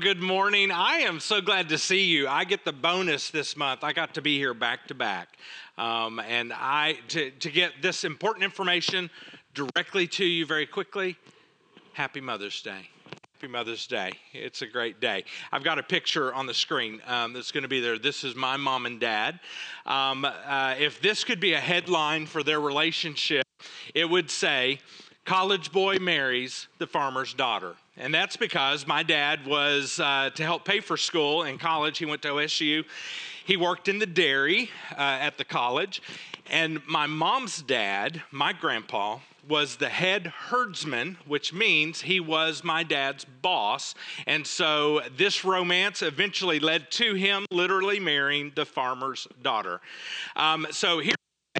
Good morning. I am so glad to see you. I get the bonus this month. I got to be here back to back. Um, and I to, to get this important information directly to you very quickly. Happy Mother's Day. Happy Mother's Day. It's a great day. I've got a picture on the screen um, that's going to be there. This is my mom and dad. Um, uh, if this could be a headline for their relationship, it would say, College boy marries the farmer's daughter. And that's because my dad was uh, to help pay for school in college. He went to OSU. He worked in the dairy uh, at the college. And my mom's dad, my grandpa, was the head herdsman, which means he was my dad's boss. And so this romance eventually led to him literally marrying the farmer's daughter. Um, so here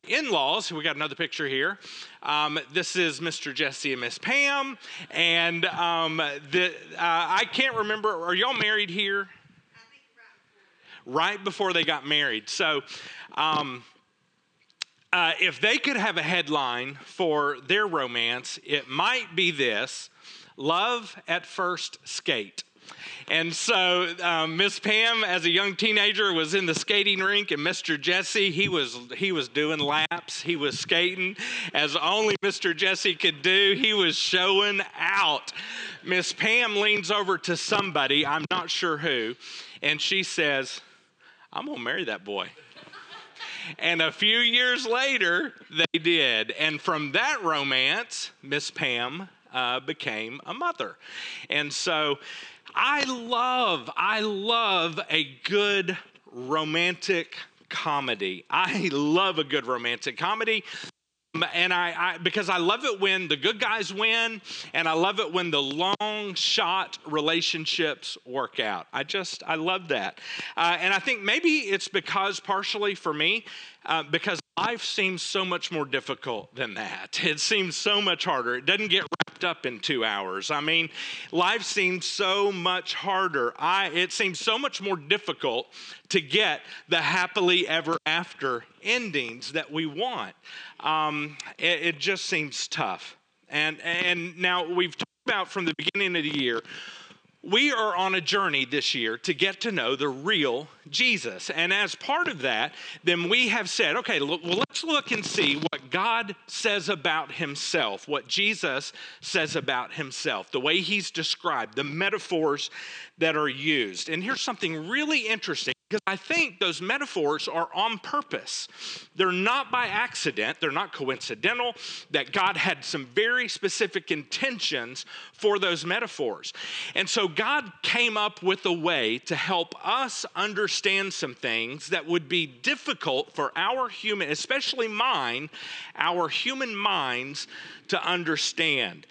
in laws. We got another picture here. Um, this is Mr. Jesse and Miss Pam. And um, the, uh, I can't remember, are y'all married here? Right before they got married. So, um, uh, if they could have a headline for their romance, it might be this Love at First Skate. And so um, Miss Pam, as a young teenager, was in the skating rink, and Mr. Jesse, he was he was doing laps, he was skating as only Mr. Jesse could do. He was showing out. Miss Pam leans over to somebody, I'm not sure who, and she says, "I'm gonna marry that boy." And a few years later, they did. And from that romance, Miss Pam uh, became a mother. And so I love, I love a good romantic comedy. I love a good romantic comedy. And I, I, because I love it when the good guys win, and I love it when the long shot relationships work out. I just, I love that. Uh, and I think maybe it's because, partially for me, uh, because life seems so much more difficult than that. It seems so much harder. It doesn't get wrapped up in two hours. I mean, life seems so much harder. I, it seems so much more difficult to get the happily ever after endings that we want. Um, it, it just seems tough. And, and now we've talked about from the beginning of the year we are on a journey this year to get to know the real Jesus. And as part of that, then we have said, okay, well, let's look and see what God says about himself, what Jesus says about himself, the way he's described, the metaphors that are used. And here's something really interesting because I think those metaphors are on purpose. They're not by accident, they're not coincidental, that God had some very specific intentions for those metaphors. And so God came up with a way to help us understand some things that would be difficult for our human, especially mine, our human minds to understand.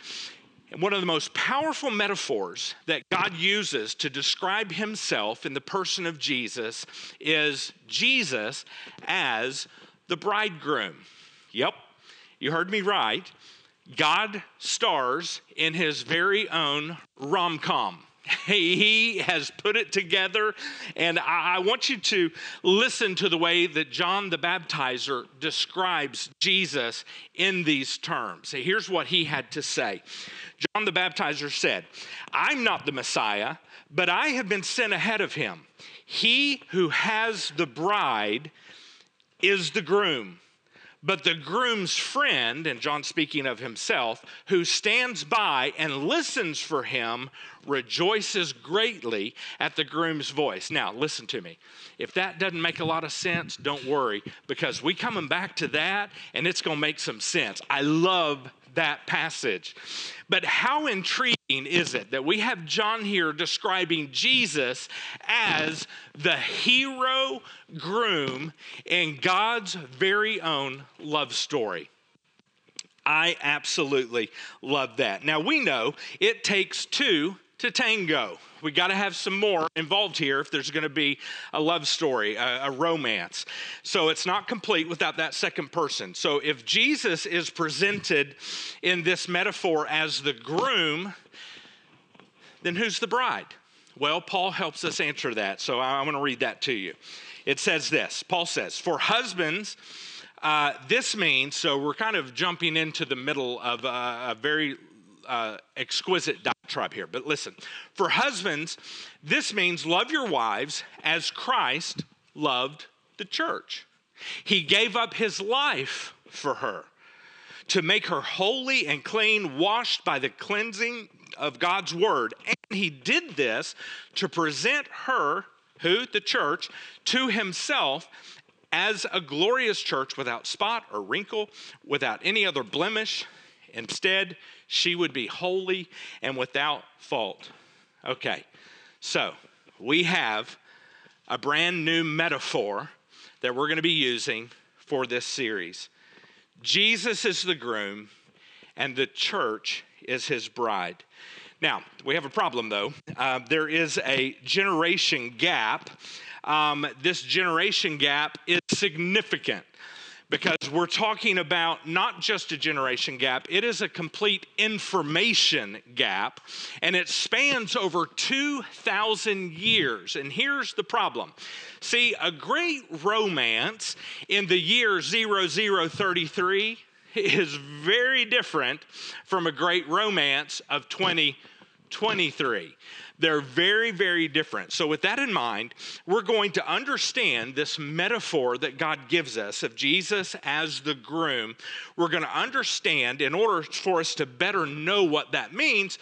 One of the most powerful metaphors that God uses to describe himself in the person of Jesus is Jesus as the bridegroom. Yep, you heard me right. God stars in his very own rom com. He has put it together, and I want you to listen to the way that John the Baptizer describes Jesus in these terms. Here's what he had to say John the Baptizer said, I'm not the Messiah, but I have been sent ahead of him. He who has the bride is the groom. But the groom's friend, and John speaking of himself, who stands by and listens for him, rejoices greatly at the groom's voice. Now, listen to me. If that doesn't make a lot of sense, don't worry, because we coming back to that and it's going to make some sense. I love that passage. But how intriguing is it that we have John here describing Jesus as the hero groom in God's very own love story? I absolutely love that. Now we know it takes two to tango. We got to have some more involved here if there's going to be a love story, a, a, romance. So it's not complete without that second person. So if Jesus is presented in this metaphor as the groom, then who's the bride? Well, Paul helps us answer that. So I'm going to read that to you. It says this Paul says, For husbands, uh, this means, so we're kind of jumping into the middle of a, a very uh, exquisite diatribe here, but listen. For husbands, this means love your wives as Christ loved the church. He gave up his life for her to make her holy and clean, washed by the cleansing of God's word. And he did this to present her, who? The church, to himself as a glorious church without spot or wrinkle, without any other blemish. Instead, she would be holy and without fault. Okay, so we have a brand new metaphor that we're going to be using for this series. Jesus is the groom, and the church is his bride. Now, we have a problem though. Uh, there is a generation gap. Um, this generation gap is significant because we're talking about not just a generation gap, it is a complete information gap, and it spans over 2,000 years. And here's the problem see, a great romance in the year 0033 is very different from a great romance of 2023. They're very, very different. So, with that in mind, we're going to understand this metaphor that God gives us of Jesus as the groom. We're going to understand, in order for us to better know what that means,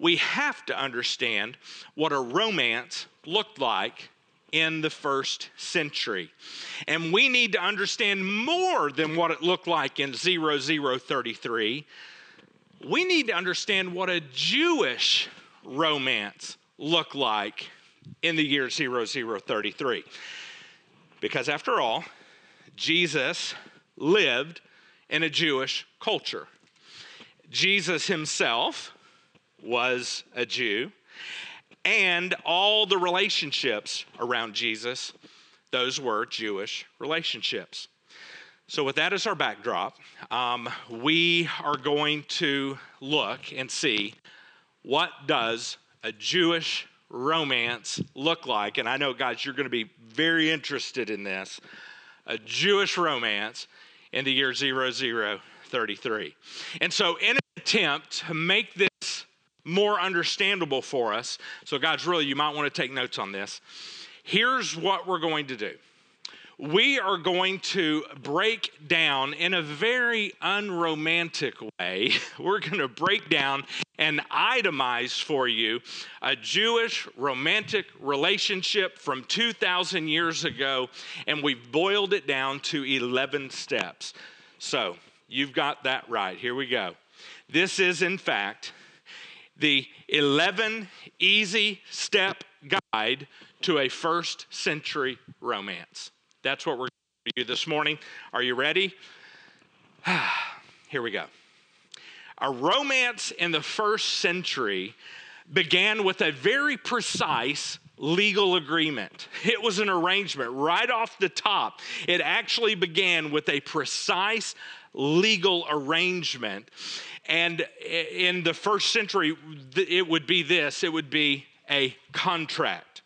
we have to understand what a romance looked like in the first century. And we need to understand more than what it looked like in 0033. We need to understand what a Jewish romance look like in the year 0033. Because after all, Jesus lived in a Jewish culture. Jesus himself was a Jew, and all the relationships around Jesus, those were Jewish relationships. So, with that as our backdrop, um, we are going to look and see what does a Jewish romance look like? And I know, guys, you're going to be very interested in this. A Jewish romance in the year 0033. And so, in an attempt to make this more understandable for us, so, guys, really, you might want to take notes on this. Here's what we're going to do we are going to break down in a very unromantic way. We're going to break down and itemize for you a Jewish romantic relationship from 2,000 years ago, and we've boiled it down to 11 steps. So you've got that right. Here we go. This is, in fact, the 11 easy step guide to a first century romance. That's what we're going to do this morning. Are you ready? Here we go. A romance in the first century began with a very precise legal agreement. It was an arrangement right off the top. It actually began with a precise legal arrangement. And in the first century, it would be this it would be a contract.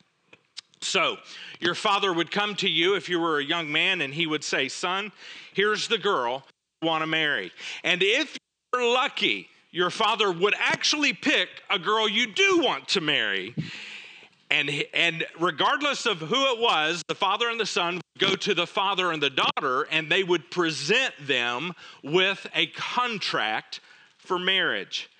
So, your father would come to you if you were a young man and he would say, Son, here's the girl want to marry. And if lucky, your father would actually pick a girl you do want to marry. And, and regardless of who it was, the father and the son would go to the father and the daughter and they would present them with a contract for marriage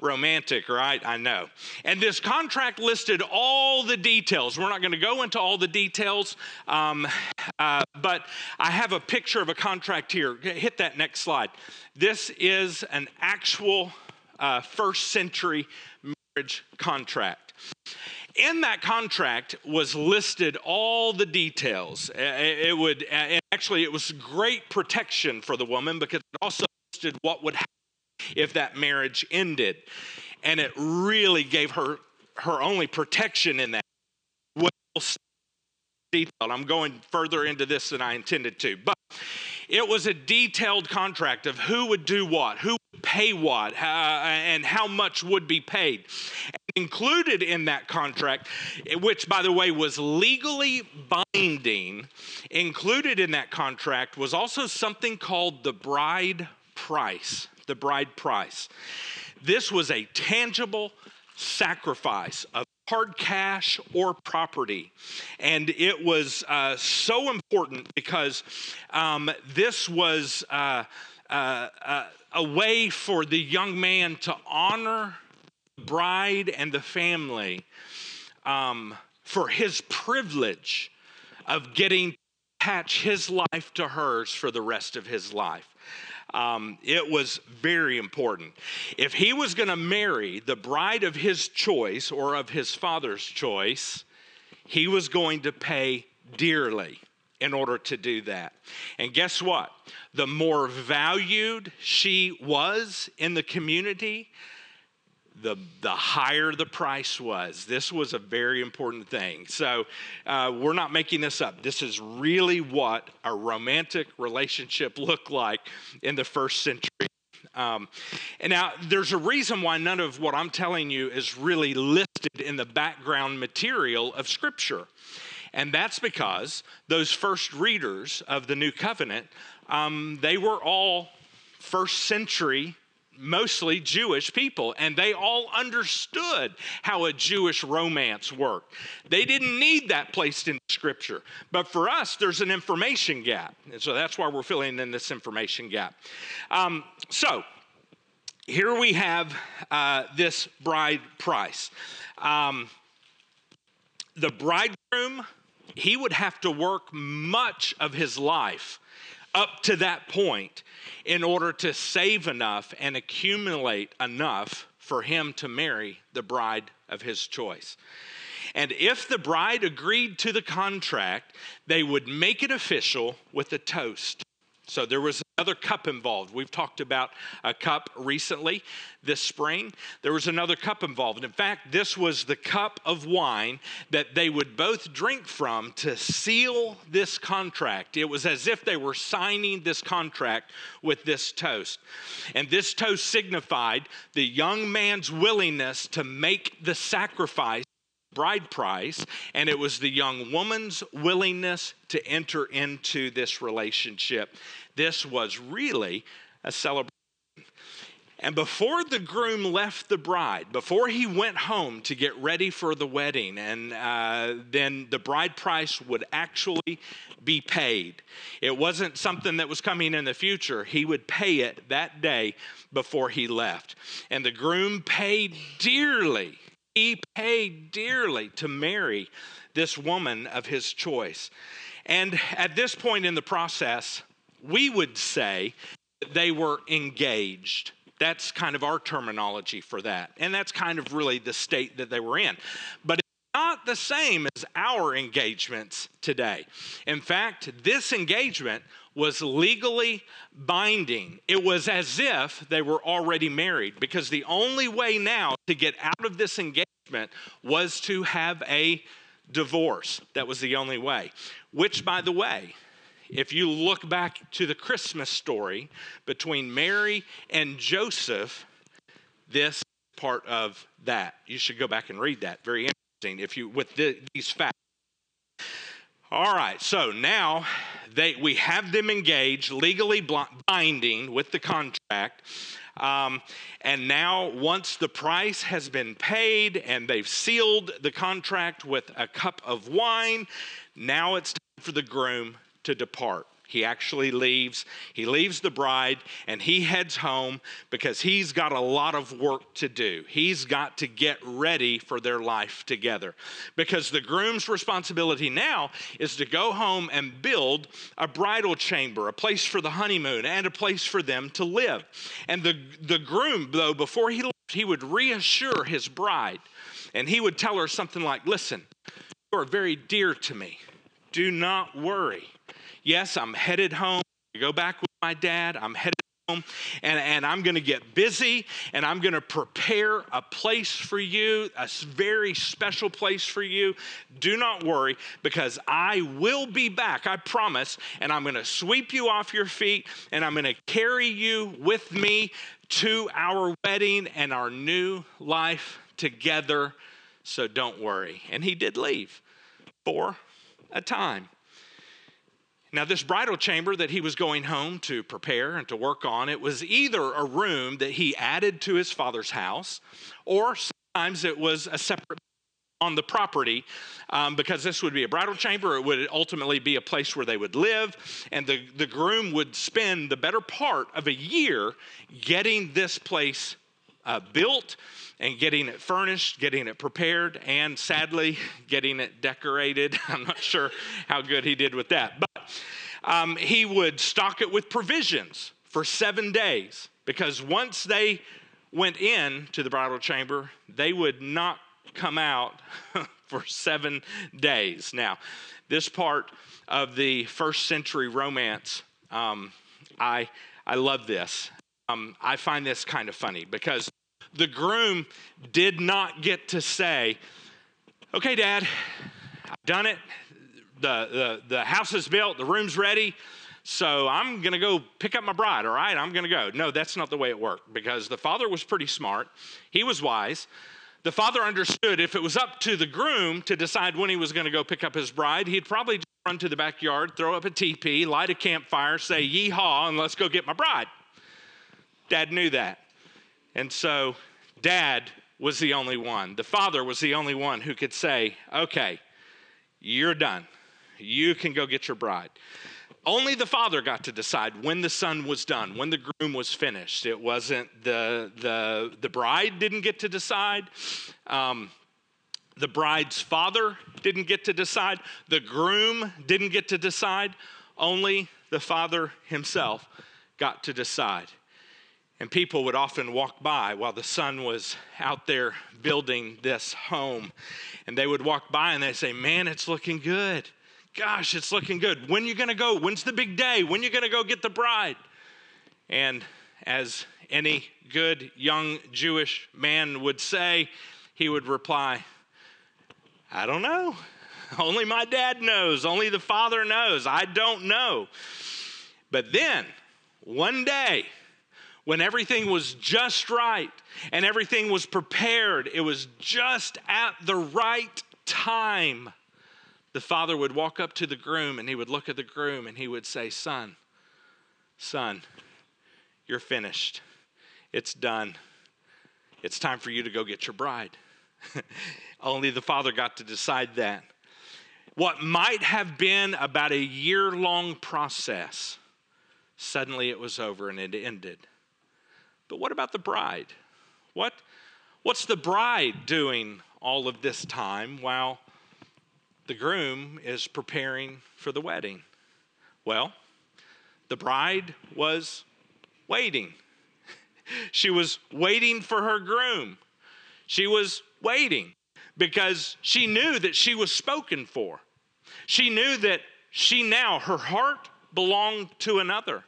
romantic, right? I know. And this contract listed all the details. We're not going to go into all the details, um, uh, but I have a picture of a contract here. Hit that next slide. This is an actual uh, first century marriage contract. In that contract was listed all the details. It would, and actually, it was great protection for the woman because it also listed what would happen if that marriage ended. And it really gave her her only protection in that. Well, I'm going further into this than I intended to, but it was a detailed contract of who would do what, who would pay what, uh, and how much would be paid. And included in that contract, which by the way was legally binding, included in that contract was also something called the bride price the bride price. This was a tangible sacrifice of hard cash or property. And it was uh, so important because um, this was uh, uh, uh a way for the young man to honor the bride and the family um, for his privilege of getting to attach his life to hers for the rest of his life. Um, it was very important. If he was going to marry the bride of his choice or of his father's choice, he was going to pay dearly in order to do that. And guess what? The more valued she was in the community, the, the higher the price was. This was a very important thing. So uh, we're not making this up. This is really what a romantic relationship looked like in the first century. Um, and now there's a reason why none of what I'm telling you is really listed in the background material of Scripture. And that's because those first readers of the New Covenant, um, they were all first century mostly Jewish people, and they all understood how a Jewish romance worked. They didn't need that placed in Scripture. But for us, there's an information gap. And so that's why we're filling in this information gap. Um, so, here we have uh, this bride price. Um, the bridegroom, he would have to work much of his life up to that point in order to save enough and accumulate enough for him to marry the bride of his choice. And if the bride agreed to the contract, they would make it official with a toast. So there was another cup involved. We've talked about a cup recently this spring. There was another cup involved. In fact, this was the cup of wine that they would both drink from to seal this contract. It was as if they were signing this contract with this toast. And this toast signified the young man's willingness to make the sacrifice bride price, and it was the young woman's willingness to enter into this relationship. This was really a celebration. And before the groom left the bride, before he went home to get ready for the wedding, and uh, then the bride price would actually be paid. It wasn't something that was coming in the future. He would pay it that day before he left. And the groom paid dearly he paid dearly to marry this woman of his choice. And at this point in the process, we would say they were engaged. That's kind of our terminology for that. And that's kind of really the state that they were in. But it's not the same as our engagements today. In fact, this engagement was legally binding. It was as if they were already married because the only way now to get out of this engagement was to have a divorce. That was the only way. Which, by the way, if you look back to the Christmas story between Mary and Joseph, this part of that. You should go back and read that. Very interesting if you with the, these facts. All right, so now they, we have them engaged, legally binding with the contract. Um, and now, once the price has been paid and they've sealed the contract with a cup of wine, now it's time for the groom to depart. He actually leaves. He leaves the bride and he heads home because he's got a lot of work to do. He's got to get ready for their life together. Because the groom's responsibility now is to go home and build a bridal chamber, a place for the honeymoon, and a place for them to live. And the, the groom, though, before he left, he would reassure his bride and he would tell her something like, Listen, you are very dear to me. Do not worry Yes, I'm headed home. I go back with my dad. I'm headed home and, and I'm going to get busy and I'm going to prepare a place for you, a very special place for you. Do not worry because I will be back, I promise, and I'm going to sweep you off your feet and I'm going to carry you with me to our wedding and our new life together. So don't worry. And he did leave for a time. Now, this bridal chamber that he was going home to prepare and to work on, it was either a room that he added to his father's house, or sometimes it was a separate on the property um, because this would be a bridal chamber. It would ultimately be a place where they would live, and the, the groom would spend the better part of a year getting this place uh, built and getting it furnished, getting it prepared, and sadly, getting it decorated. I'm not sure how good he did with that. But um, he would stock it with provisions for seven days because once they went in to the bridal chamber, they would not come out for seven days. Now, this part of the first century romance, um, I, I love this. Um, I find this kind of funny because the groom did not get to say, Okay, Dad, I've done it. The, the, the house is built, the room's ready. So I'm going to go pick up my bride, all right? I'm going to go. No, that's not the way it worked because the father was pretty smart. He was wise. The father understood if it was up to the groom to decide when he was going to go pick up his bride, he'd probably just run to the backyard, throw up a teepee, light a campfire, say, Yeehaw, and let's go get my bride. Dad knew that. And so dad was the only one. The father was the only one who could say, okay, you're done. You can go get your bride. Only the father got to decide when the son was done, when the groom was finished. It wasn't the, the, the bride didn't get to decide. Um, the bride's father didn't get to decide. The groom didn't get to decide. Only the father himself got to decide. And people would often walk by while the son was out there building this home. And they would walk by and they'd say, Man, it's looking good. Gosh, it's looking good. When are you going to go? When's the big day? When are you going to go get the bride? And as any good young Jewish man would say, he would reply, I don't know. Only my dad knows. Only the father knows. I don't know. But then, one day, when everything was just right and everything was prepared, it was just at the right time. The father would walk up to the groom and he would look at the groom and he would say, Son, son, you're finished. It's done. It's time for you to go get your bride. Only the father got to decide that. What might have been about a year long process, suddenly it was over and it ended. But what about the bride? What, what's the bride doing all of this time while the groom is preparing for the wedding? Well, the bride was waiting. she was waiting for her groom. She was waiting because she knew that she was spoken for. She knew that she now, her heart belonged to another.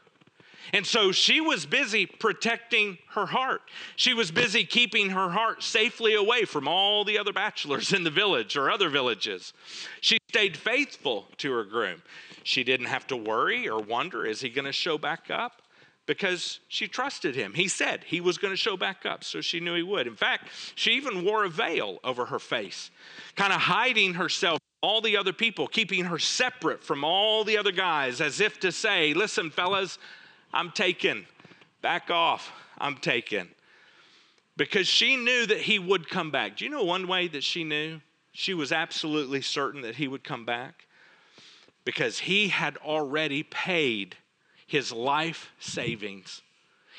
And so she was busy protecting her heart. She was busy keeping her heart safely away from all the other bachelors in the village or other villages. She stayed faithful to her groom. She didn't have to worry or wonder, is he going to show back up? Because she trusted him. He said he was going to show back up, so she knew he would. In fact, she even wore a veil over her face, kind of hiding herself all the other people, keeping her separate from all the other guys, as if to say, Listen, fellas, I'm taken. Back off. I'm taken. Because she knew that he would come back. Do you know one way that she knew? She was absolutely certain that he would come back. Because he had already paid his life savings.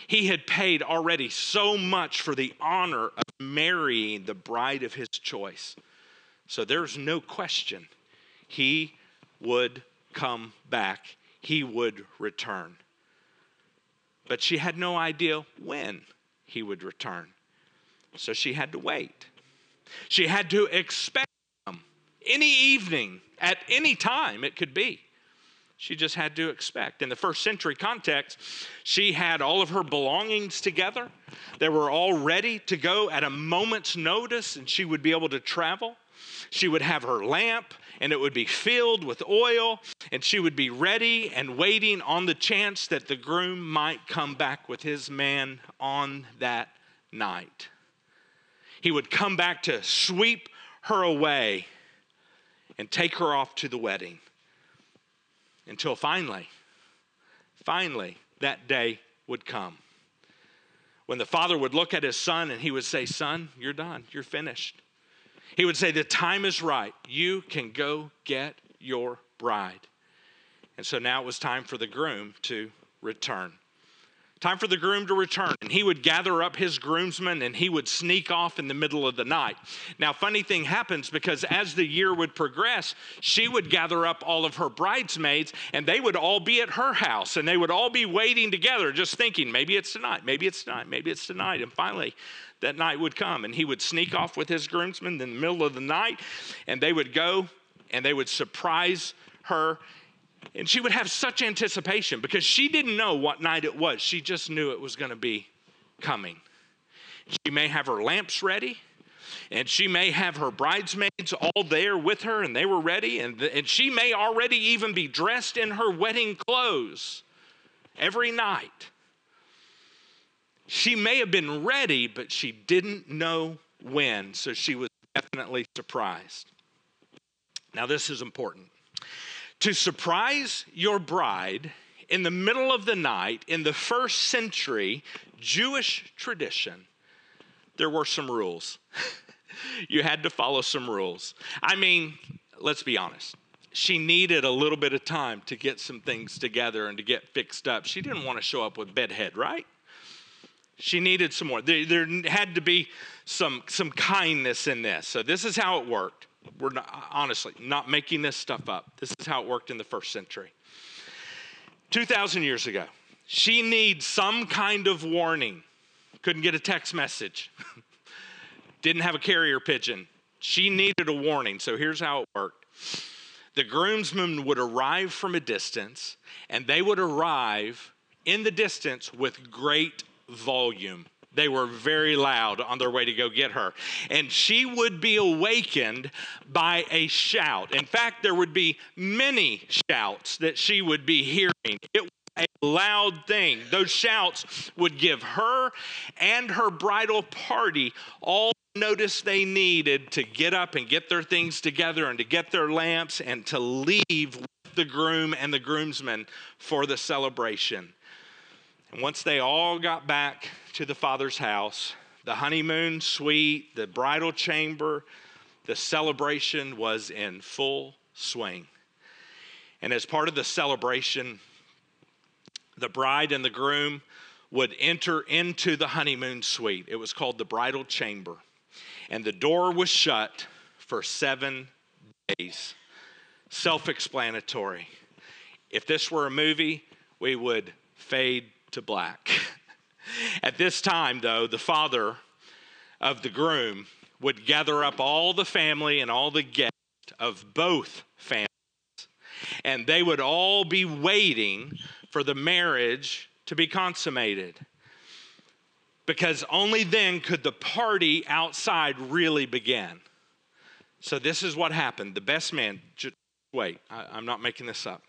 He had paid already so much for the honor of marrying the bride of his choice. So there's no question he would come back, he would return but she had no idea when he would return. So she had to wait. She had to expect him any evening, at any time it could be. She just had to expect. In the first century context, she had all of her belongings together. They were all ready to go at a moment's notice, and she would be able to travel. She would have her lamp and it would be filled with oil, and she would be ready and waiting on the chance that the groom might come back with his man on that night. He would come back to sweep her away and take her off to the wedding. until finally, finally, that day would come. When the father would look at his son and he would say, Son, you're done, you're finished. He would say, The time is right. You can go get your bride. And so now it was time for the groom to return. Time for the groom to return. And he would gather up his groomsmen and he would sneak off in the middle of the night. Now, funny thing happens because as the year would progress, she would gather up all of her bridesmaids and they would all be at her house and they would all be waiting together, just thinking, maybe it's tonight, maybe it's tonight, maybe it's tonight. And finally, that night would come and he would sneak off with his groomsmen in the middle of the night and they would go and they would surprise her and she would have such anticipation because she didn't know what night it was. She just knew it was going to be coming. She may have her lamps ready, and she may have her bridesmaids all there with her, and they were ready, and, the, and she may already even be dressed in her wedding clothes every night. She may have been ready, but she didn't know when, so she was definitely surprised. Now, this is important to surprise your bride in the middle of the night in the first century Jewish tradition, there were some rules. you had to follow some rules. I mean, let's be honest. She needed a little bit of time to get some things together and to get fixed up. She didn't want to show up with bedhead, right? She needed some more. There, there had to be some, some kindness in this. So, this is how it worked. We're not, honestly not making this stuff up. This is how it worked in the first century. 2,000 years ago, she needs some kind of warning. Couldn't get a text message, didn't have a carrier pigeon. She needed a warning. So here's how it worked the groomsmen would arrive from a distance, and they would arrive in the distance with great volume. They were very loud on their way to go get her. And she would be awakened by a shout. In fact, there would be many shouts that she would be hearing. It was a loud thing. Those shouts would give her and her bridal party all notice they needed to get up and get their things together and to get their lamps and to leave with the groom and the groomsmen for the celebration. And once they all got back to the father's house, the honeymoon suite, the bridal chamber, the celebration was in full swing. And as part of the celebration, the bride and the groom would enter into the honeymoon suite. It was called the bridal chamber. And the door was shut for seven days. Self explanatory. If this were a movie, we would fade to black. At this time, though, the father of the groom would gather up all the family and all the guests of both families, and they would all be waiting for the marriage to be consummated. Because only then could the party outside really begin. So, this is what happened. The best man, wait, I, am not making this up.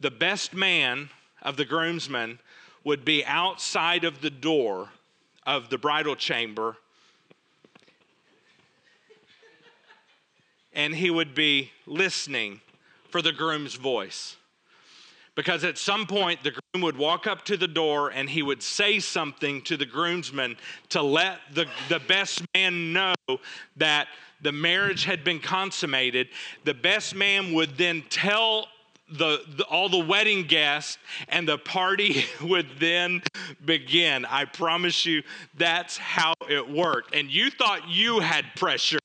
The best man of the groomsmen would be outside of the door of the bridal chamber and he would be listening for the groom's voice. Because at some point, the groom would walk up to the door and he would say something to the groomsman to let the, the best man know that the marriage had been consummated. The best man would then tell the, the, all the wedding guests and the party would then begin. I promise you that's how it worked. And you thought you had pressure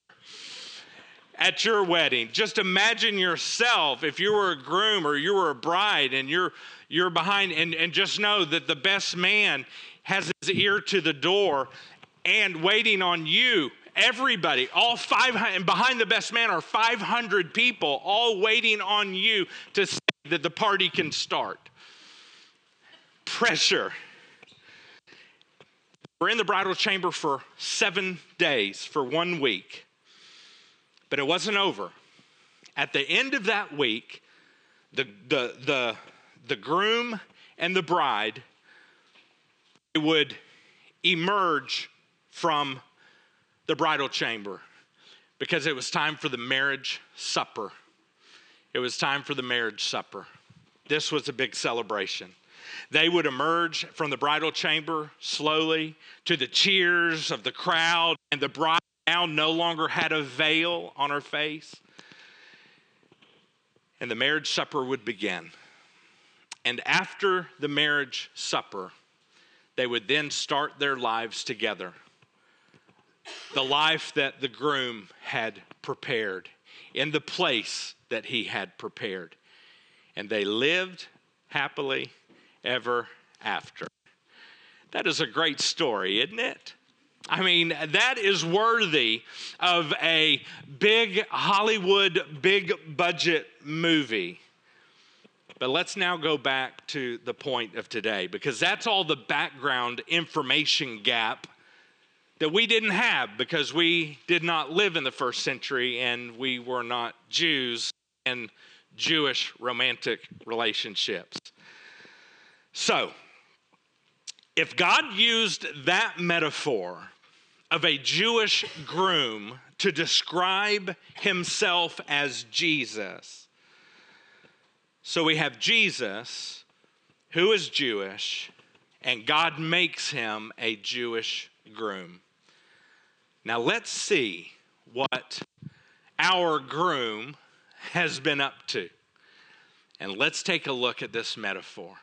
at your wedding. Just imagine yourself if you were a groom or you were a bride and you're you're behind and, and just know that the best man has his ear to the door and waiting on you Everybody, all 500, and behind the best man are 500 people, all waiting on you to say that the party can start. Pressure. We're in the bridal chamber for seven days, for one week. But it wasn't over. At the end of that week, the, the, the, the groom and the bride would emerge from the bridal chamber because it was time for the marriage supper. It was time for the marriage supper. this was a big celebration. They would emerge from the bridal chamber slowly to the cheers of the crowd, and the bride now no longer had a veil on her face. And the marriage supper would begin. And after the marriage supper, they would then start their lives together. The life that the groom had prepared in the place that he had prepared. And they lived happily ever after. That is a great story, isn't it? I mean, that is worthy of a big Hollywood, big budget movie. But let's now go back to the point of today because that's all the background information gap that we didn't have because we did not live in the first century and we were not Jews and Jewish romantic relationships. So, if God used that metaphor of a Jewish groom to describe himself as Jesus, so we have Jesus, who is Jewish, and God makes him a Jewish groom. Now let's see what our groom has been up to. And let's take a look at this metaphor.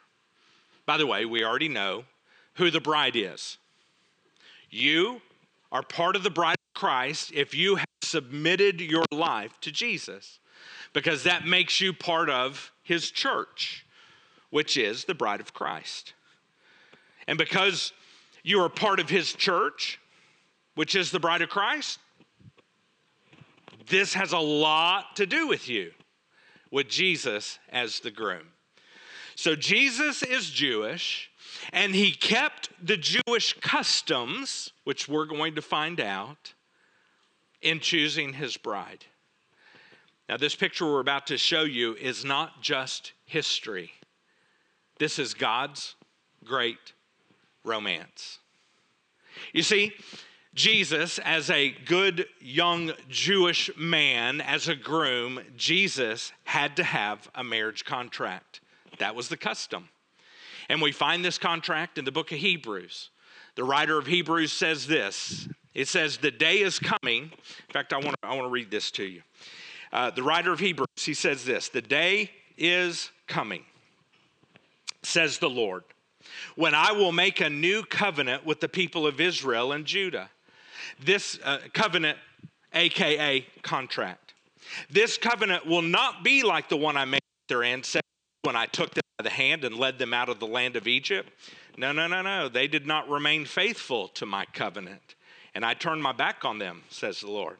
By the way, we already know who the bride is. You are part of the bride of Christ if you have submitted your life to Jesus, because that makes you part of his church, which is the bride of Christ. And because you are part of his church, which is the bride of Christ, this has a lot to do with you, with Jesus as the groom. So Jesus is Jewish, and he kept the Jewish customs, which we're going to find out, in choosing his bride. Now, this picture we're about to show you is not just history, this is God's great romance. You see, Jesus, as a good young Jewish man, as a groom, Jesus had to have a marriage contract. That was the custom. And we find this contract in the book of Hebrews. The writer of Hebrews says this it says, The day is coming. In fact, I want to, I want to read this to you. Uh, the writer of Hebrews, he says this The day is coming, says the Lord, when I will make a new covenant with the people of Israel and Judah. This uh, covenant, AKA contract. This covenant will not be like the one I made with their ancestors when I took them by the hand and led them out of the land of Egypt? No, no, no, no. They did not remain faithful to my covenant. And I turned my back on them, says the Lord.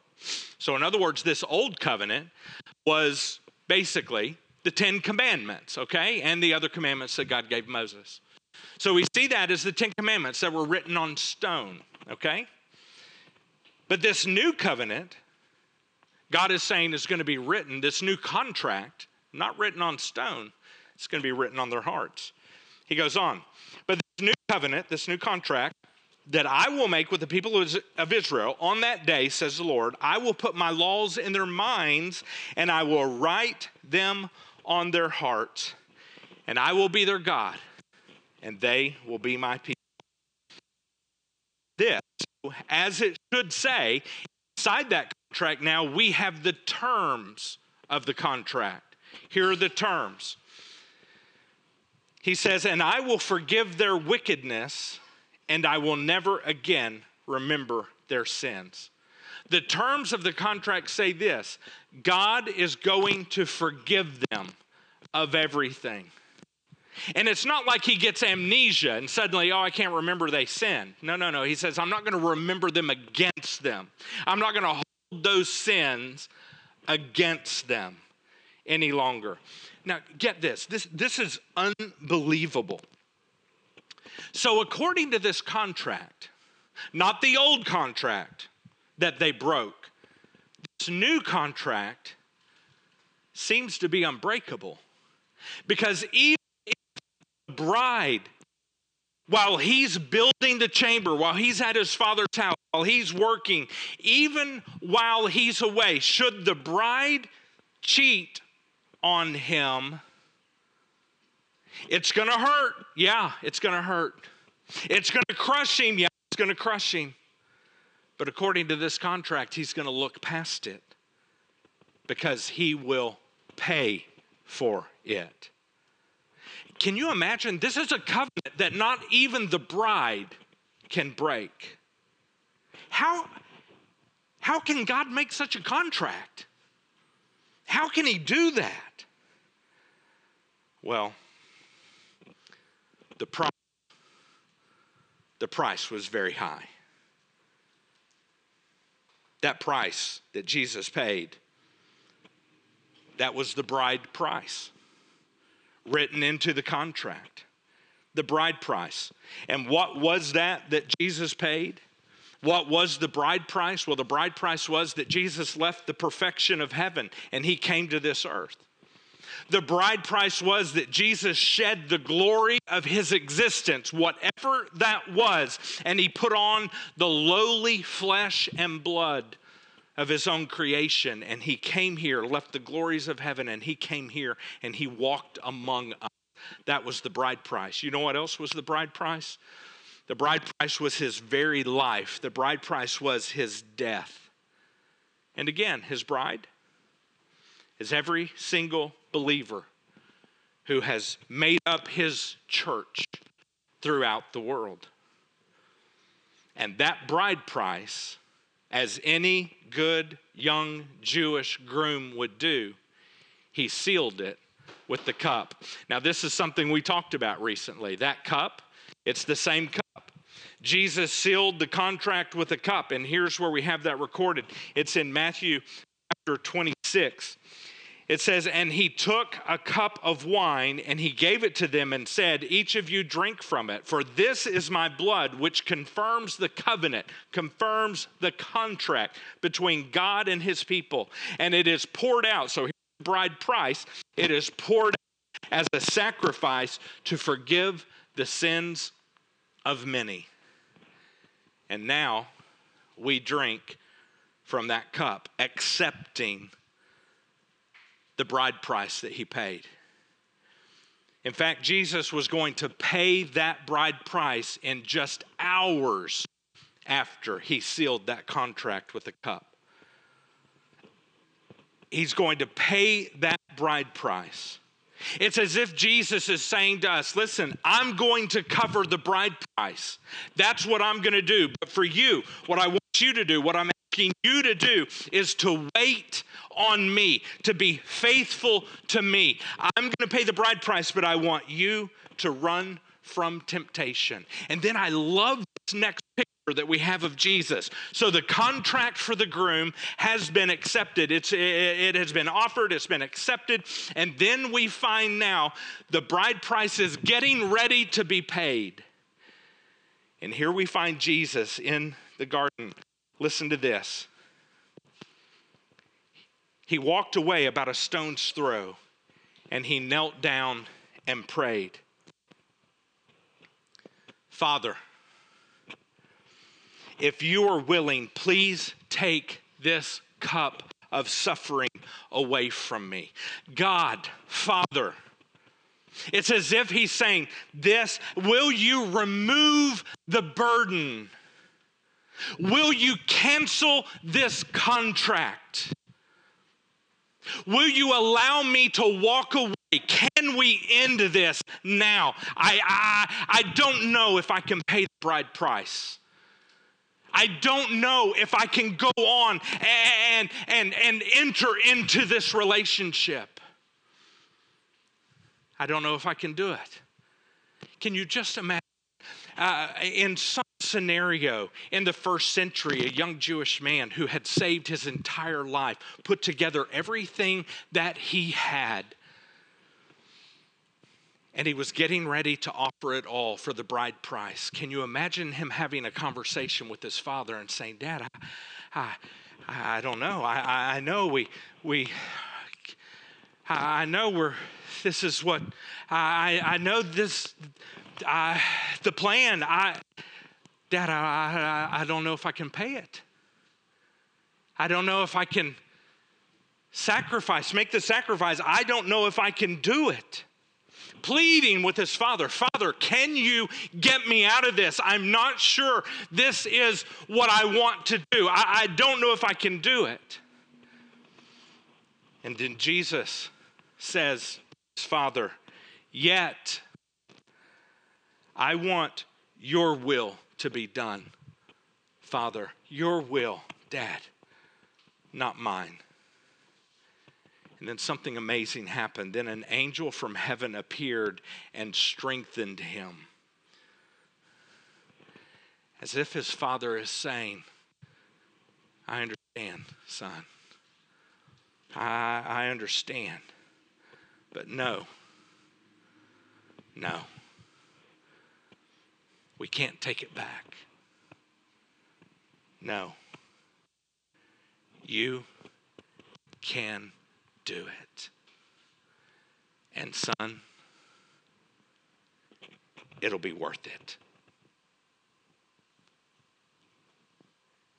So, in other words, this old covenant was basically the Ten Commandments, okay? And the other commandments that God gave Moses. So we see that as the Ten Commandments that were written on stone, okay? But this new covenant, God is saying is going to be written, this new contract, not written on stone, it's going to be written on their hearts. He goes on, but this new covenant, this new contract that I will make with the people of Israel on that day, says the Lord, I will put my laws in their minds and I will write them on their hearts, and I will be their God, and they will be my people. This, as it should say, inside that contract now, we have the terms of the contract. Here are the terms he says, And I will forgive their wickedness, and I will never again remember their sins. The terms of the contract say this God is going to forgive them of everything. And it's not like he gets amnesia and suddenly, oh, I can't remember they sin. No, no, no. He says, I'm not going to remember them against them. I'm not going to hold those sins against them any longer. Now, get this this, this is unbelievable. So, according to this contract, not the old contract that they broke, this new contract seems to be unbreakable. Because even bride, while he's building the chamber, while he's at his father's house, while he's working, even while he's away, should the bride cheat on him, It's going to hurt. Yeah, it's going to hurt. It's going to crush him. Yeah, it's going to crush him. But according to this contract, he's going to look past it because he will pay for it. Can you imagine? This is a covenant that not even the bride can break. How, how can God make such a contract? How can He do that? Well, the price, the price was very high. That price that Jesus paid, that was the bride price written into the contract. The bride price. And what was that that Jesus paid? What was the bride price? Well, the bride price was that Jesus left the perfection of heaven and he came to this earth. The bride price was that Jesus shed the glory of his existence, whatever that was, and he put on the lowly flesh and blood of his own creation. And he came here, left the glories of heaven, and he came here and he walked among us. That was the bride price. You know what else was the bride price? The bride price was his very life, the bride price was his death. And again, his bride is every single believer who has made up his church throughout the world. And that bride price, as any good young Jewish groom would do, he sealed it with the cup. Now, this is something we talked about recently. That cup, it's the same cup. Jesus sealed the contract with a cup, and here's where we have that recorded. It's in Matthew chapter 26. It says, And he took a cup of wine and he gave it to them and said, Each of you drink from it, for this is my blood, which confirms the covenant, confirms the contract between God and his people. And it is poured out. So, bride price, it is poured out as a sacrifice to forgive the sins of many. And now we drink from that cup, accepting the bride price that he paid. In fact, Jesus was going to pay that bride price in just hours after he sealed that contract with the cup. He's going to pay that bride price. It's as if Jesus is saying to us, Listen, I'm going to cover the bride price. That's what I'm going to do. But for you, what I want you to do, what I'm asking you to do, is to wait on me, to be faithful to me. I'm going to pay the bride price, but I want you to run from temptation. And then I love this next picture that we have of Jesus. So the contract for the groom has been accepted. It's, it has been offered, it's been accepted. And then we find now the bride price is getting ready to be paid. And here we find Jesus in the garden. Listen to this. He walked away about a stone's throw and he knelt down and prayed Father, if you are willing, please take this cup of suffering away from me. God, Father, it's as if he's saying, This, will you remove the burden? Will you cancel this contract? Will you allow me to walk away? Can we end this now? I, I, I don't know if I can pay the bride price. I don't know if I can go on and, and, and enter into this relationship. I don't know if I can do it. Can you just imagine? Uh, in some scenario in the first century, a young Jewish man who had saved his entire life, put together everything that he had, and he was getting ready to offer it all for the bride price. Can you imagine him having a conversation with his father and saying, Dad, I, I, I don't know. I, I know we, we, I know we're, this is what, I, I know this, I, the plan, I, Dad, I, I, I don't know if I can pay it. I don't know if I can sacrifice, make the sacrifice. I don't know if I can do it. pleading with his father Father, can you get me out of this? I'm not sure this is what I want to do. I, I don't know if I can do it. And then Jesus says, Father, yet I want your will to be done. Father, your will, Dad, not mine. And then something amazing happened. Then an angel from heaven appeared and strengthened him. As if his father is saying, I understand, son. I, I understand. But no, no. We can't take it back. No. You can do it. And, son, it'll be worth it.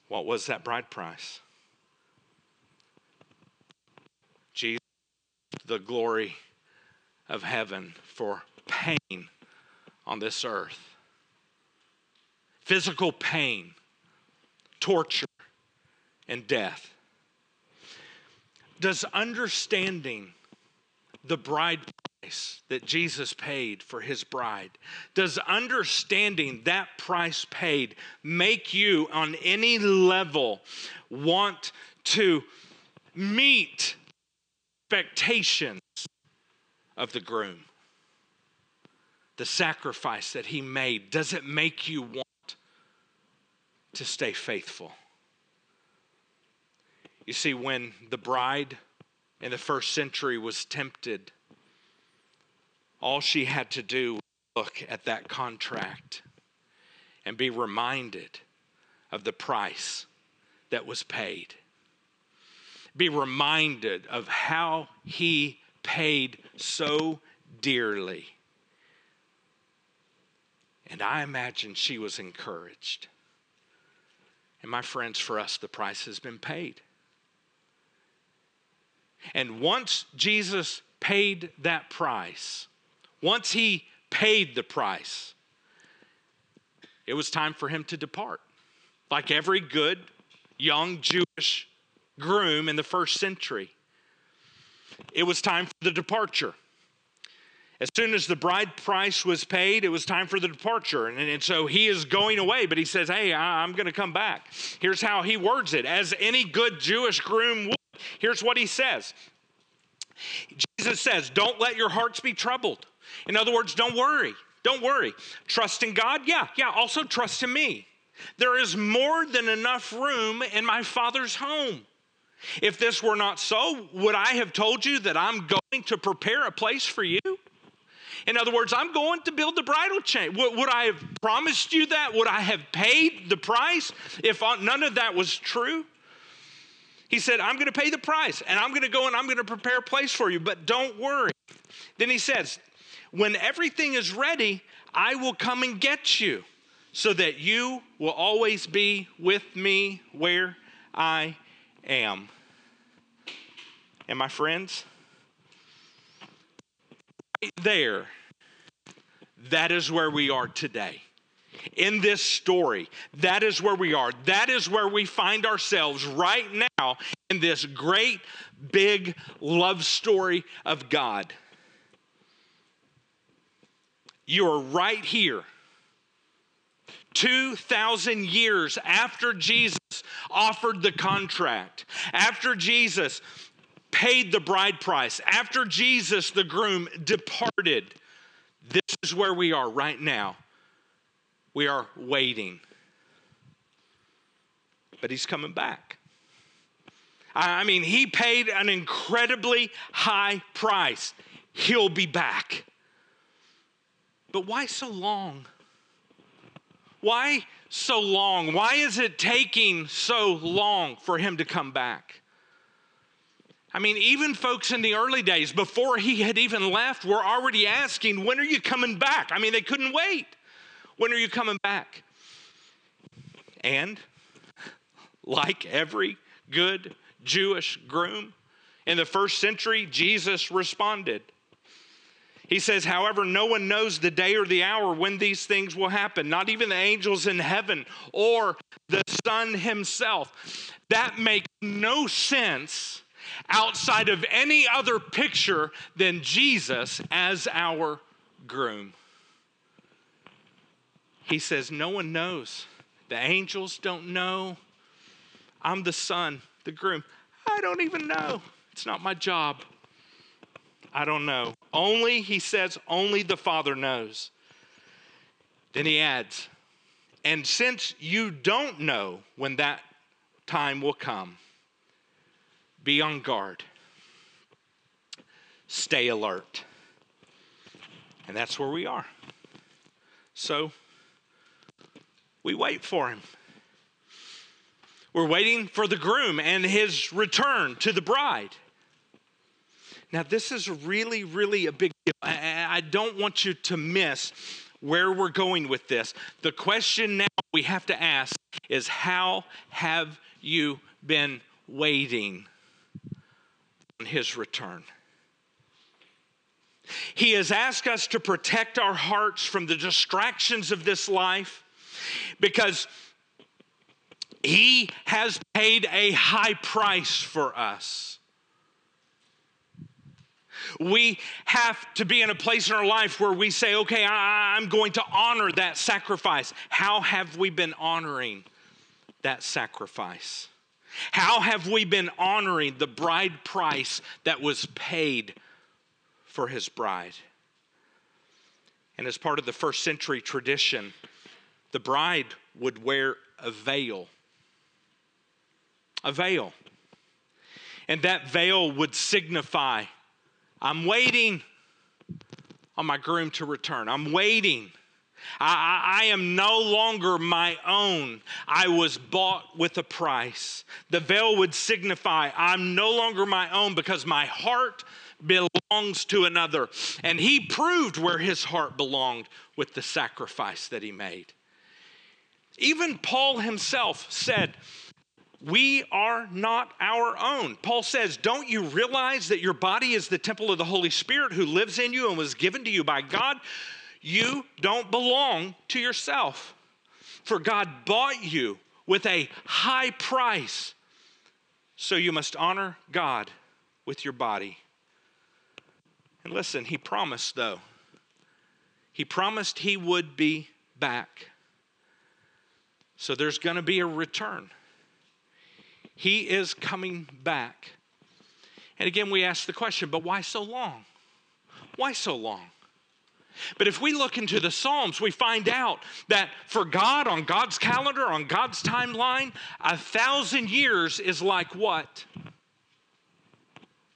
What was that bride price? Jesus, the glory of heaven for pain on this earth. Physical pain, torture, and death. Does understanding the bride price that Jesus paid for his bride, does understanding that price paid make you on any level want to meet expectations of the groom? The sacrifice that he made, does it make you want to stay faithful? You see, when the bride in the first century was tempted, all she had to do was look at that contract and be reminded of the price that was paid. Be reminded of how he paid so dearly. And I imagine she was encouraged. And my friends, for us, the price has been paid. And once Jesus paid that price, once he paid the price, it was time for him to depart. Like every good young Jewish groom in the first century, it was time for the departure. As soon as the bride price was paid, it was time for the departure. And, and so he is going away, but he says, Hey, I, I'm going to come back. Here's how he words it as any good Jewish groom would. Here's what he says Jesus says, Don't let your hearts be troubled. In other words, don't worry. Don't worry. Trust in God? Yeah, yeah. Also trust in me. There is more than enough room in my Father's home. If this were not so, would I have told you that I'm going to prepare a place for you? In other words, I'm going to build the bridal chain. Would, would I have promised you that? Would I have paid the price if none of that was true? He said, I'm going to pay the price and I'm going to go and I'm going to prepare a place for you, but don't worry. Then he says, When everything is ready, I will come and get you so that you will always be with me where I am. And my friends, there, that is where we are today. In this story, that is where we are. That is where we find ourselves right now in this great big love story of God. You are right here. 2,000 years after Jesus offered the contract, after Jesus paid the bride price, after Jesus, the groom, departed, this is where we are right now. We are waiting. But he's coming back. I mean, he paid an incredibly high price. He'll be back. But why so long? Why so long? Why is it taking so long for him to come back? I mean, even folks in the early days, before he had even left, were already asking, When are you coming back? I mean, they couldn't wait. When are you coming back? And, like every good Jewish groom in the first century, Jesus responded. He says, however, no one knows the day or the hour when these things will happen, not even the angels in heaven or the Son himself. That makes no sense outside of any other picture than Jesus as our groom. He says, No one knows. The angels don't know. I'm the son, the groom. I don't even know. It's not my job. I don't know. Only, he says, only the Father knows. Then he adds, and since you don't know when that time will come, be on guard, stay alert. And that's where we are. So we wait for him. We're waiting for the groom and his return to the bride. Now, this is really, really a big deal. I don't want you to miss where we're going with this. The question now we have to ask is how have you been waiting on his return? He has asked us to protect our hearts from the distractions of this life because he has paid a high price for us. We have to be in a place in our life where we say, okay, I, am going to honor that sacrifice. How have we been honoring that sacrifice? How have we been honoring the bride price that was paid for his bride? And as part of the first century tradition, the bride would wear a veil. A veil. And that veil would signify I'm waiting on my groom to return. I'm waiting. I, I, am no longer my own. I was bought with a price. The veil would signify I'm no longer my own because my heart belongs to another. And he proved where his heart belonged with the sacrifice that he made. Even Paul himself said, we are not our own. Paul says, Don't you realize that your body is the temple of the Holy Spirit who lives in you and was given to you by God? You don't belong to yourself, for God bought you with a high price. So you must honor God with your body. And listen, he promised, though, he promised he would be back. So there's going to be a return. He is coming back. And again, we ask the question, but why so long? Why so long? But if we look into the Psalms, we find out that for God, on God's calendar, on God's timeline, a thousand years is like what?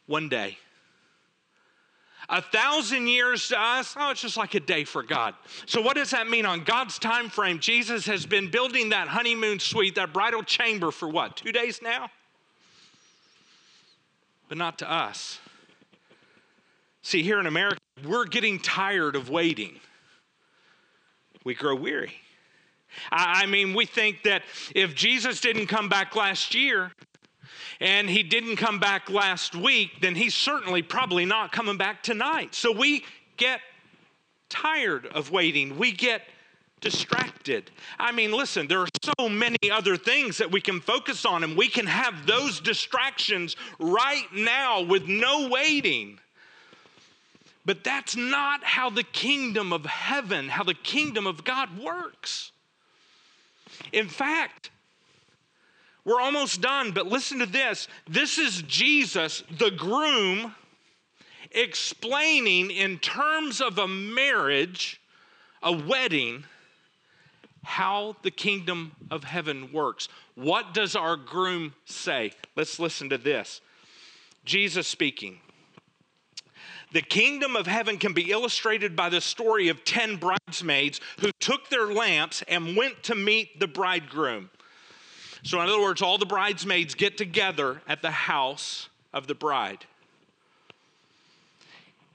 One day. A thousand years to us, oh, it's just like a day for God. So, what does that mean on God's time frame? Jesus has been building that honeymoon suite, that bridal chamber for what, two days now? But not to us. See, here in America, we're getting tired of waiting. We grow weary. I mean, we think that if Jesus didn't come back last year, and he didn't come back last week, then he's certainly probably not coming back tonight. So we get tired of waiting. We get distracted. I mean, listen, there are so many other things that we can focus on, and we can have those distractions right now with no waiting. But that's not how the kingdom of heaven, how the kingdom of God works. In fact, we're almost done, but listen to this. This is Jesus, the groom, explaining in terms of a marriage, a wedding, how the kingdom of heaven works. What does our groom say? Let's listen to this. Jesus speaking. The kingdom of heaven can be illustrated by the story of 10 bridesmaids who took their lamps and went to meet the bridegroom. So, in other words, all the bridesmaids get together at the house of the bride.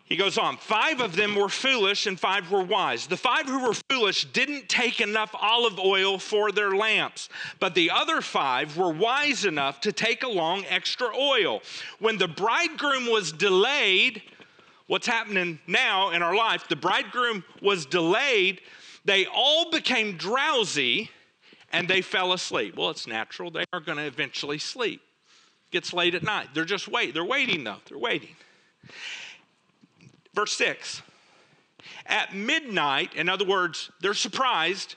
He goes on, five of them were foolish and five were wise. The five who were foolish didn't take enough olive oil for their lamps, but the other five were wise enough to take along extra oil. When the bridegroom was delayed, what's happening now in our life, the bridegroom was delayed. They all became drowsy and they fell asleep. Well, it's natural. They are going to eventually sleep. Gets late at night. They're just wait. They're waiting though. They're waiting. Verse 6. At midnight, in other words, they're surprised,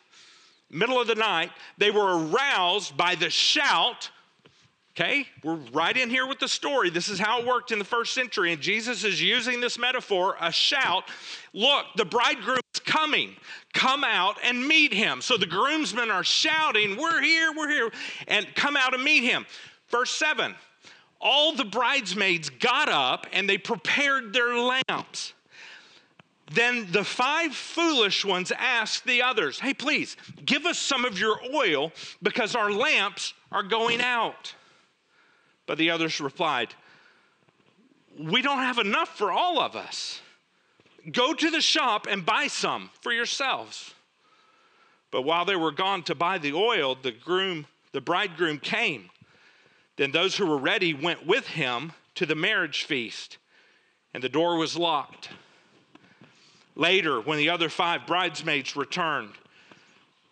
middle of the night, they were aroused by the shout Okay, we're right in here with the story. This is how it worked in the first century, and Jesus is using this metaphor a shout. Look, the bridegroom is coming. Come out and meet him. So the groomsmen are shouting, We're here, we're here, and come out and meet him. Verse 7 All the bridesmaids got up and they prepared their lamps. Then the five foolish ones asked the others, Hey, please, give us some of your oil because our lamps are going out. But the others replied, We don't have enough for all of us. Go to the shop and buy some for yourselves. But while they were gone to buy the oil, the groom, the bridegroom came. Then those who were ready went with him to the marriage feast, and the door was locked. Later, when the other five bridesmaids returned,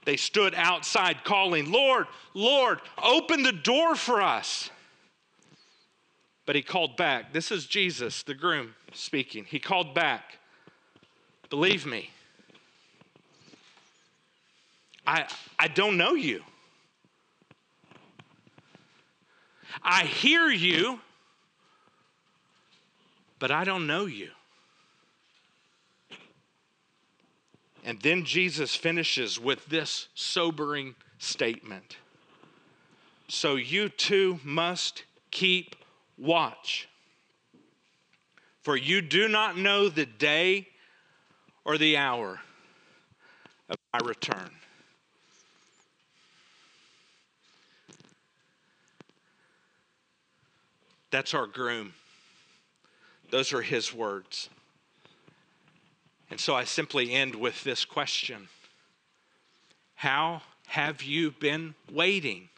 they stood outside calling, Lord, Lord, open the door for us. But he called back. This is Jesus, the groom, speaking. He called back, Believe me, I, I don't know you. I hear you, but I don't know you. And then Jesus finishes with this sobering statement. So you too must keep Watch, for you do not know the day or the hour of my return. That's our groom. Those are his words. And so I simply end with this question How have you been waiting?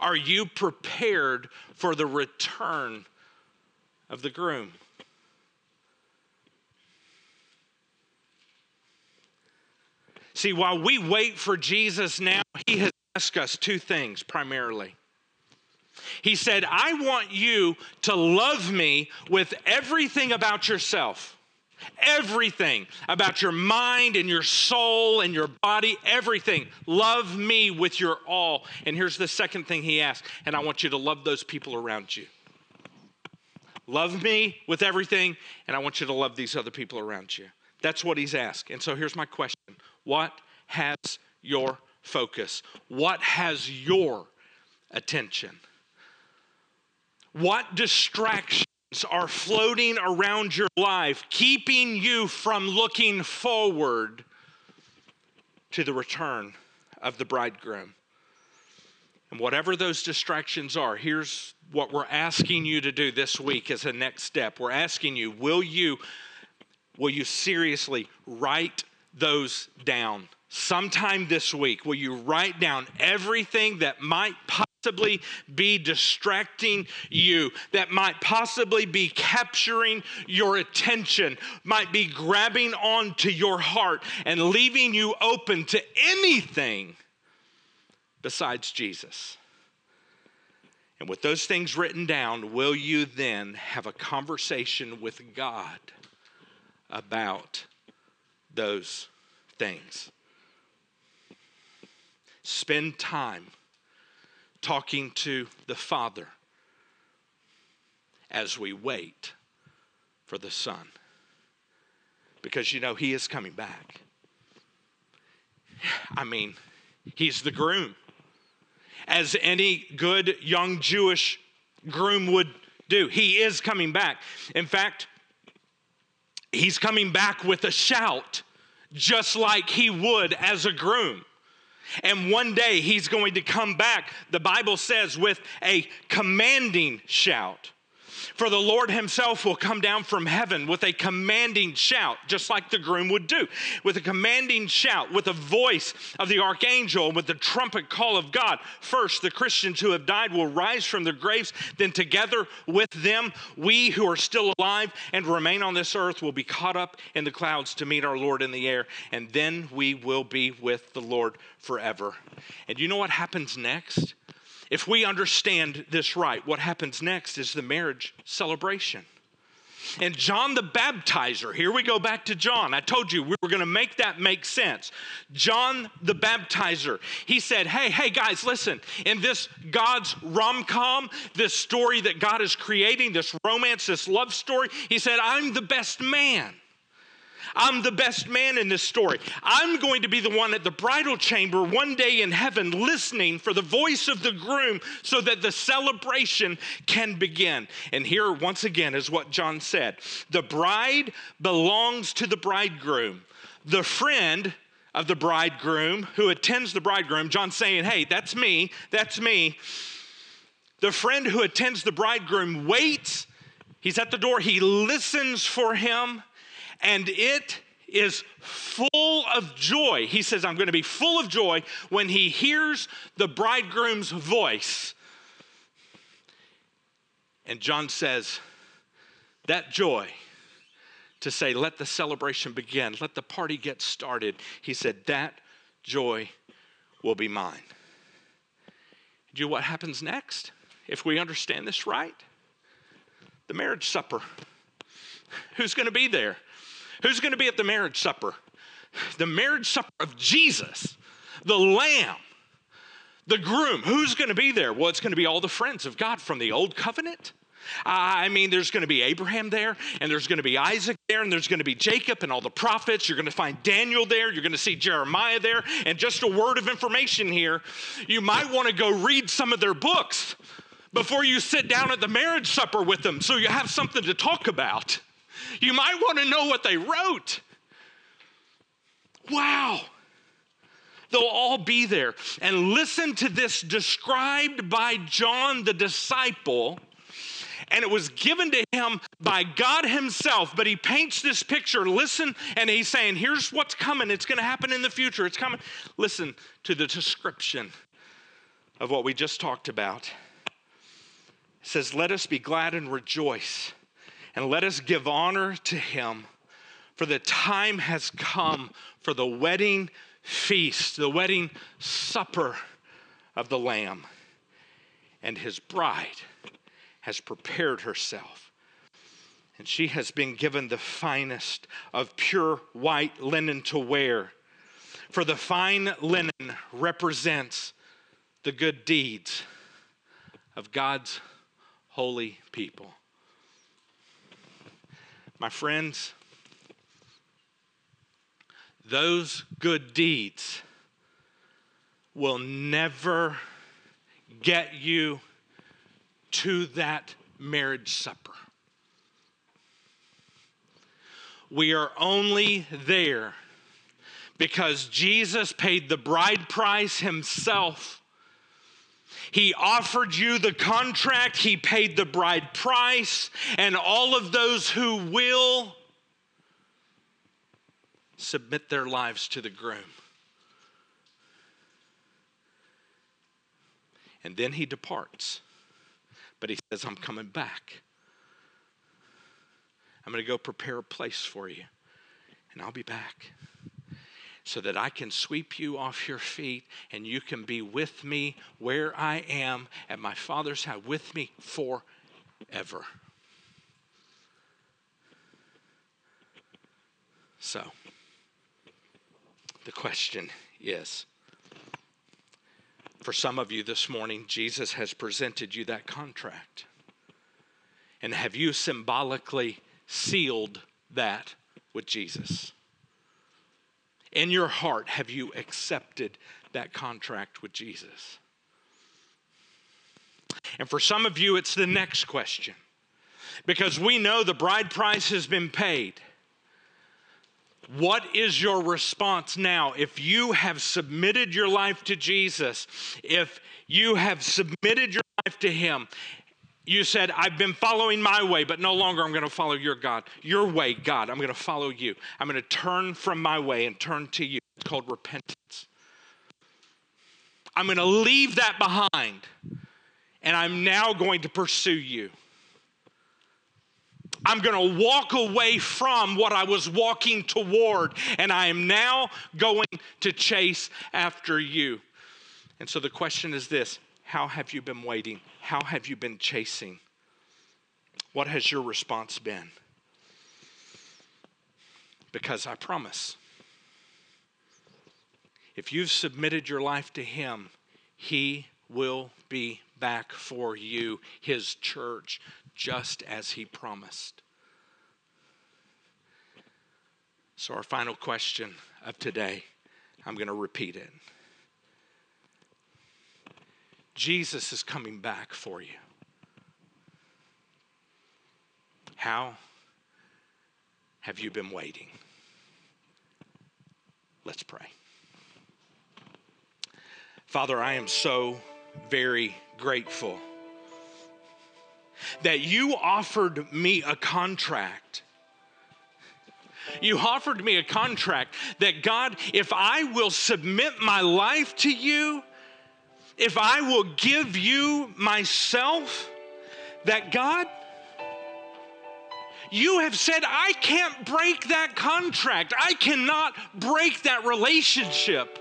Are you prepared for the return of the groom? See, while we wait for Jesus now, he has asked us two things primarily. He said, I want you to love me with everything about yourself. Everything about your mind and your soul and your body, everything. Love me with your all. And here's the second thing he asked, and I want you to love those people around you. Love me with everything, and I want you to love these other people around you. That's what he's asked. And so here's my question What has your focus? What has your attention? What distraction are floating around your life, keeping you from looking forward to the return of the bridegroom. And whatever those distractions are, here's what we're asking you to do this week as a next step. We're asking you, will you will you seriously write those down? Sometime this week, will you write down everything that might possibly be distracting you, that might possibly be capturing your attention, might be grabbing onto your heart and leaving you open to anything besides Jesus. And with those things written down, will you then have a conversation with God about those things? Spend time talking to the Father as we wait for the Son. Because you know, He is coming back. I mean, He's the groom. As any good young Jewish groom would do, He is coming back. In fact, He's coming back with a shout, just like He would as a groom. And one day he's going to come back, the Bible says, with a commanding shout. For the Lord himself will come down from heaven with a commanding shout, just like the groom would do, with a commanding shout, with the voice of the archangel, with the trumpet call of God. First, the Christians who have died will rise from their graves, then together with them, we who are still alive and remain on this earth will be caught up in the clouds to meet our Lord in the air, and then we will be with the Lord forever. And you know what happens next? If we understand this right, what happens next is the marriage celebration. And John the Baptizer, here we go back to John. I told you we were going to make that make sense. John the Baptizer, he said, Hey, hey, guys, listen, in this God's rom com, this story that God is creating, this romance, this love story, he said, I'm the best man. I'm the best man in this story. I'm going to be the one at the bridal chamber one day in heaven listening for the voice of the groom so that the celebration can begin. And here, once again, is what John said The bride belongs to the bridegroom. The friend of the bridegroom who attends the bridegroom, John saying, Hey, that's me, that's me. The friend who attends the bridegroom waits. He's at the door. He listens for him and it is full of joy. He says, I'm going to be full of joy when he hears the bridegroom's voice. And John says, that joy to say, let the celebration begin, let the party get started. He said, that joy will be mine. Do you know what happens next? If we understand this right, the marriage supper. Who's going to be there? Who's going to be at the marriage supper? The marriage supper of Jesus, the Lamb, the groom. Who's going to be there? Well, it's going to be all the friends of God from the old covenant. I mean, there's going to be Abraham there, and there's going to be Isaac there, and there's going to be Jacob and all the prophets. You're going to find Daniel there. You're going to see Jeremiah there. And just a word of information here you might want to go read some of their books before you sit down at the marriage supper with them so you have something to talk about. You might want to know what they wrote. Wow. They'll all be there. And listen to this described by John the disciple. And it was given to him by God Himself. But he paints this picture. Listen, and he's saying, Here's what's coming. It's going to happen in the future. It's coming. Listen to the description of what we just talked about. It says, Let us be glad and rejoice and let us give honor to him. For the time has come for the wedding feast, the wedding supper of the Lamb. And his bride has prepared herself. And she has been given the finest of pure white linen to wear. For the fine linen represents the good deeds of God's holy people. My friends, those good deeds will never get you to that marriage supper. We are only there because Jesus paid the bride price himself he offered you the contract, He paid the bride price, and all of those who will submit their lives to the groom. And then He departs. But He says, I'm coming back. I'm going to go prepare a place for you, and I'll be back so that I can sweep you off your feet and you can be with me where I am at my Father's house, with me forever. So, the question is for some of you this morning, Jesus has presented you that contract. And have you symbolically sealed that with Jesus? In your heart, have you accepted that contract with Jesus? And for some of you, it's the next question because we know the bride price has been paid. What is your response now if you have submitted your life to Jesus? If you have submitted your life to Him, You said, I've been following my way, but no longer I'm going to follow your God. Your way, God. I'm going to follow you. I'm going to turn from my way and turn to you. It's called repentance. I'm going to leave that behind, and I'm now going to pursue you. I'm going to walk away from what I was walking toward, and I am now going to chase after you. And so the question is this How have you been waiting? How have you been chasing? What has your response been? Because I promise, if you've submitted your life to Him, He will be back for you, His church, just as He promised. So, our final question of today, I'm going to repeat it. Jesus is coming back for you. How have you been waiting? Let's pray. Father, I am so very grateful that you offered me a contract. You offered me a contract that God, if I will submit my life to you, if I will give you myself, that God, you have said, I can't break that contract. I cannot break that relationship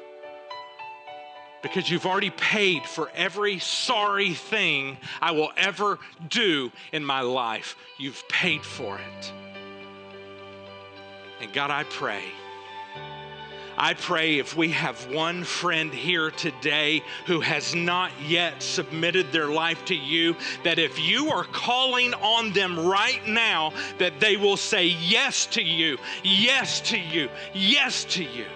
because you've already paid for every sorry thing I will ever do in my life. You've paid for it. And God, I pray I pray if we have one friend here today who has not yet submitted their life to you, that if you are calling on them right now, that they will say yes to you, yes to you, yes to you.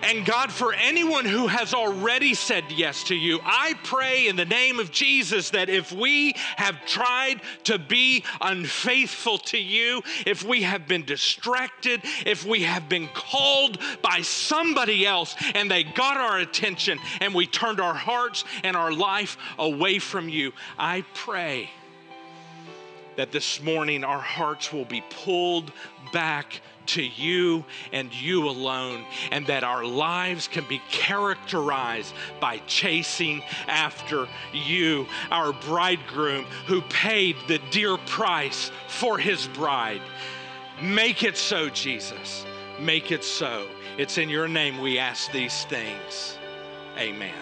And God, for anyone who has already said yes to you, I pray in the name of Jesus that if we have tried to be unfaithful to you, if we have been distracted, if we have been called by somebody else and they got our attention and we turned our hearts and our life away from you, I pray that this morning our hearts will be pulled back to you and you alone, and that our lives can be characterized by chasing after you, our bridegroom who paid the dear price for his bride. Make it so, Jesus. Make it so. It's in your name we ask these things. Amen.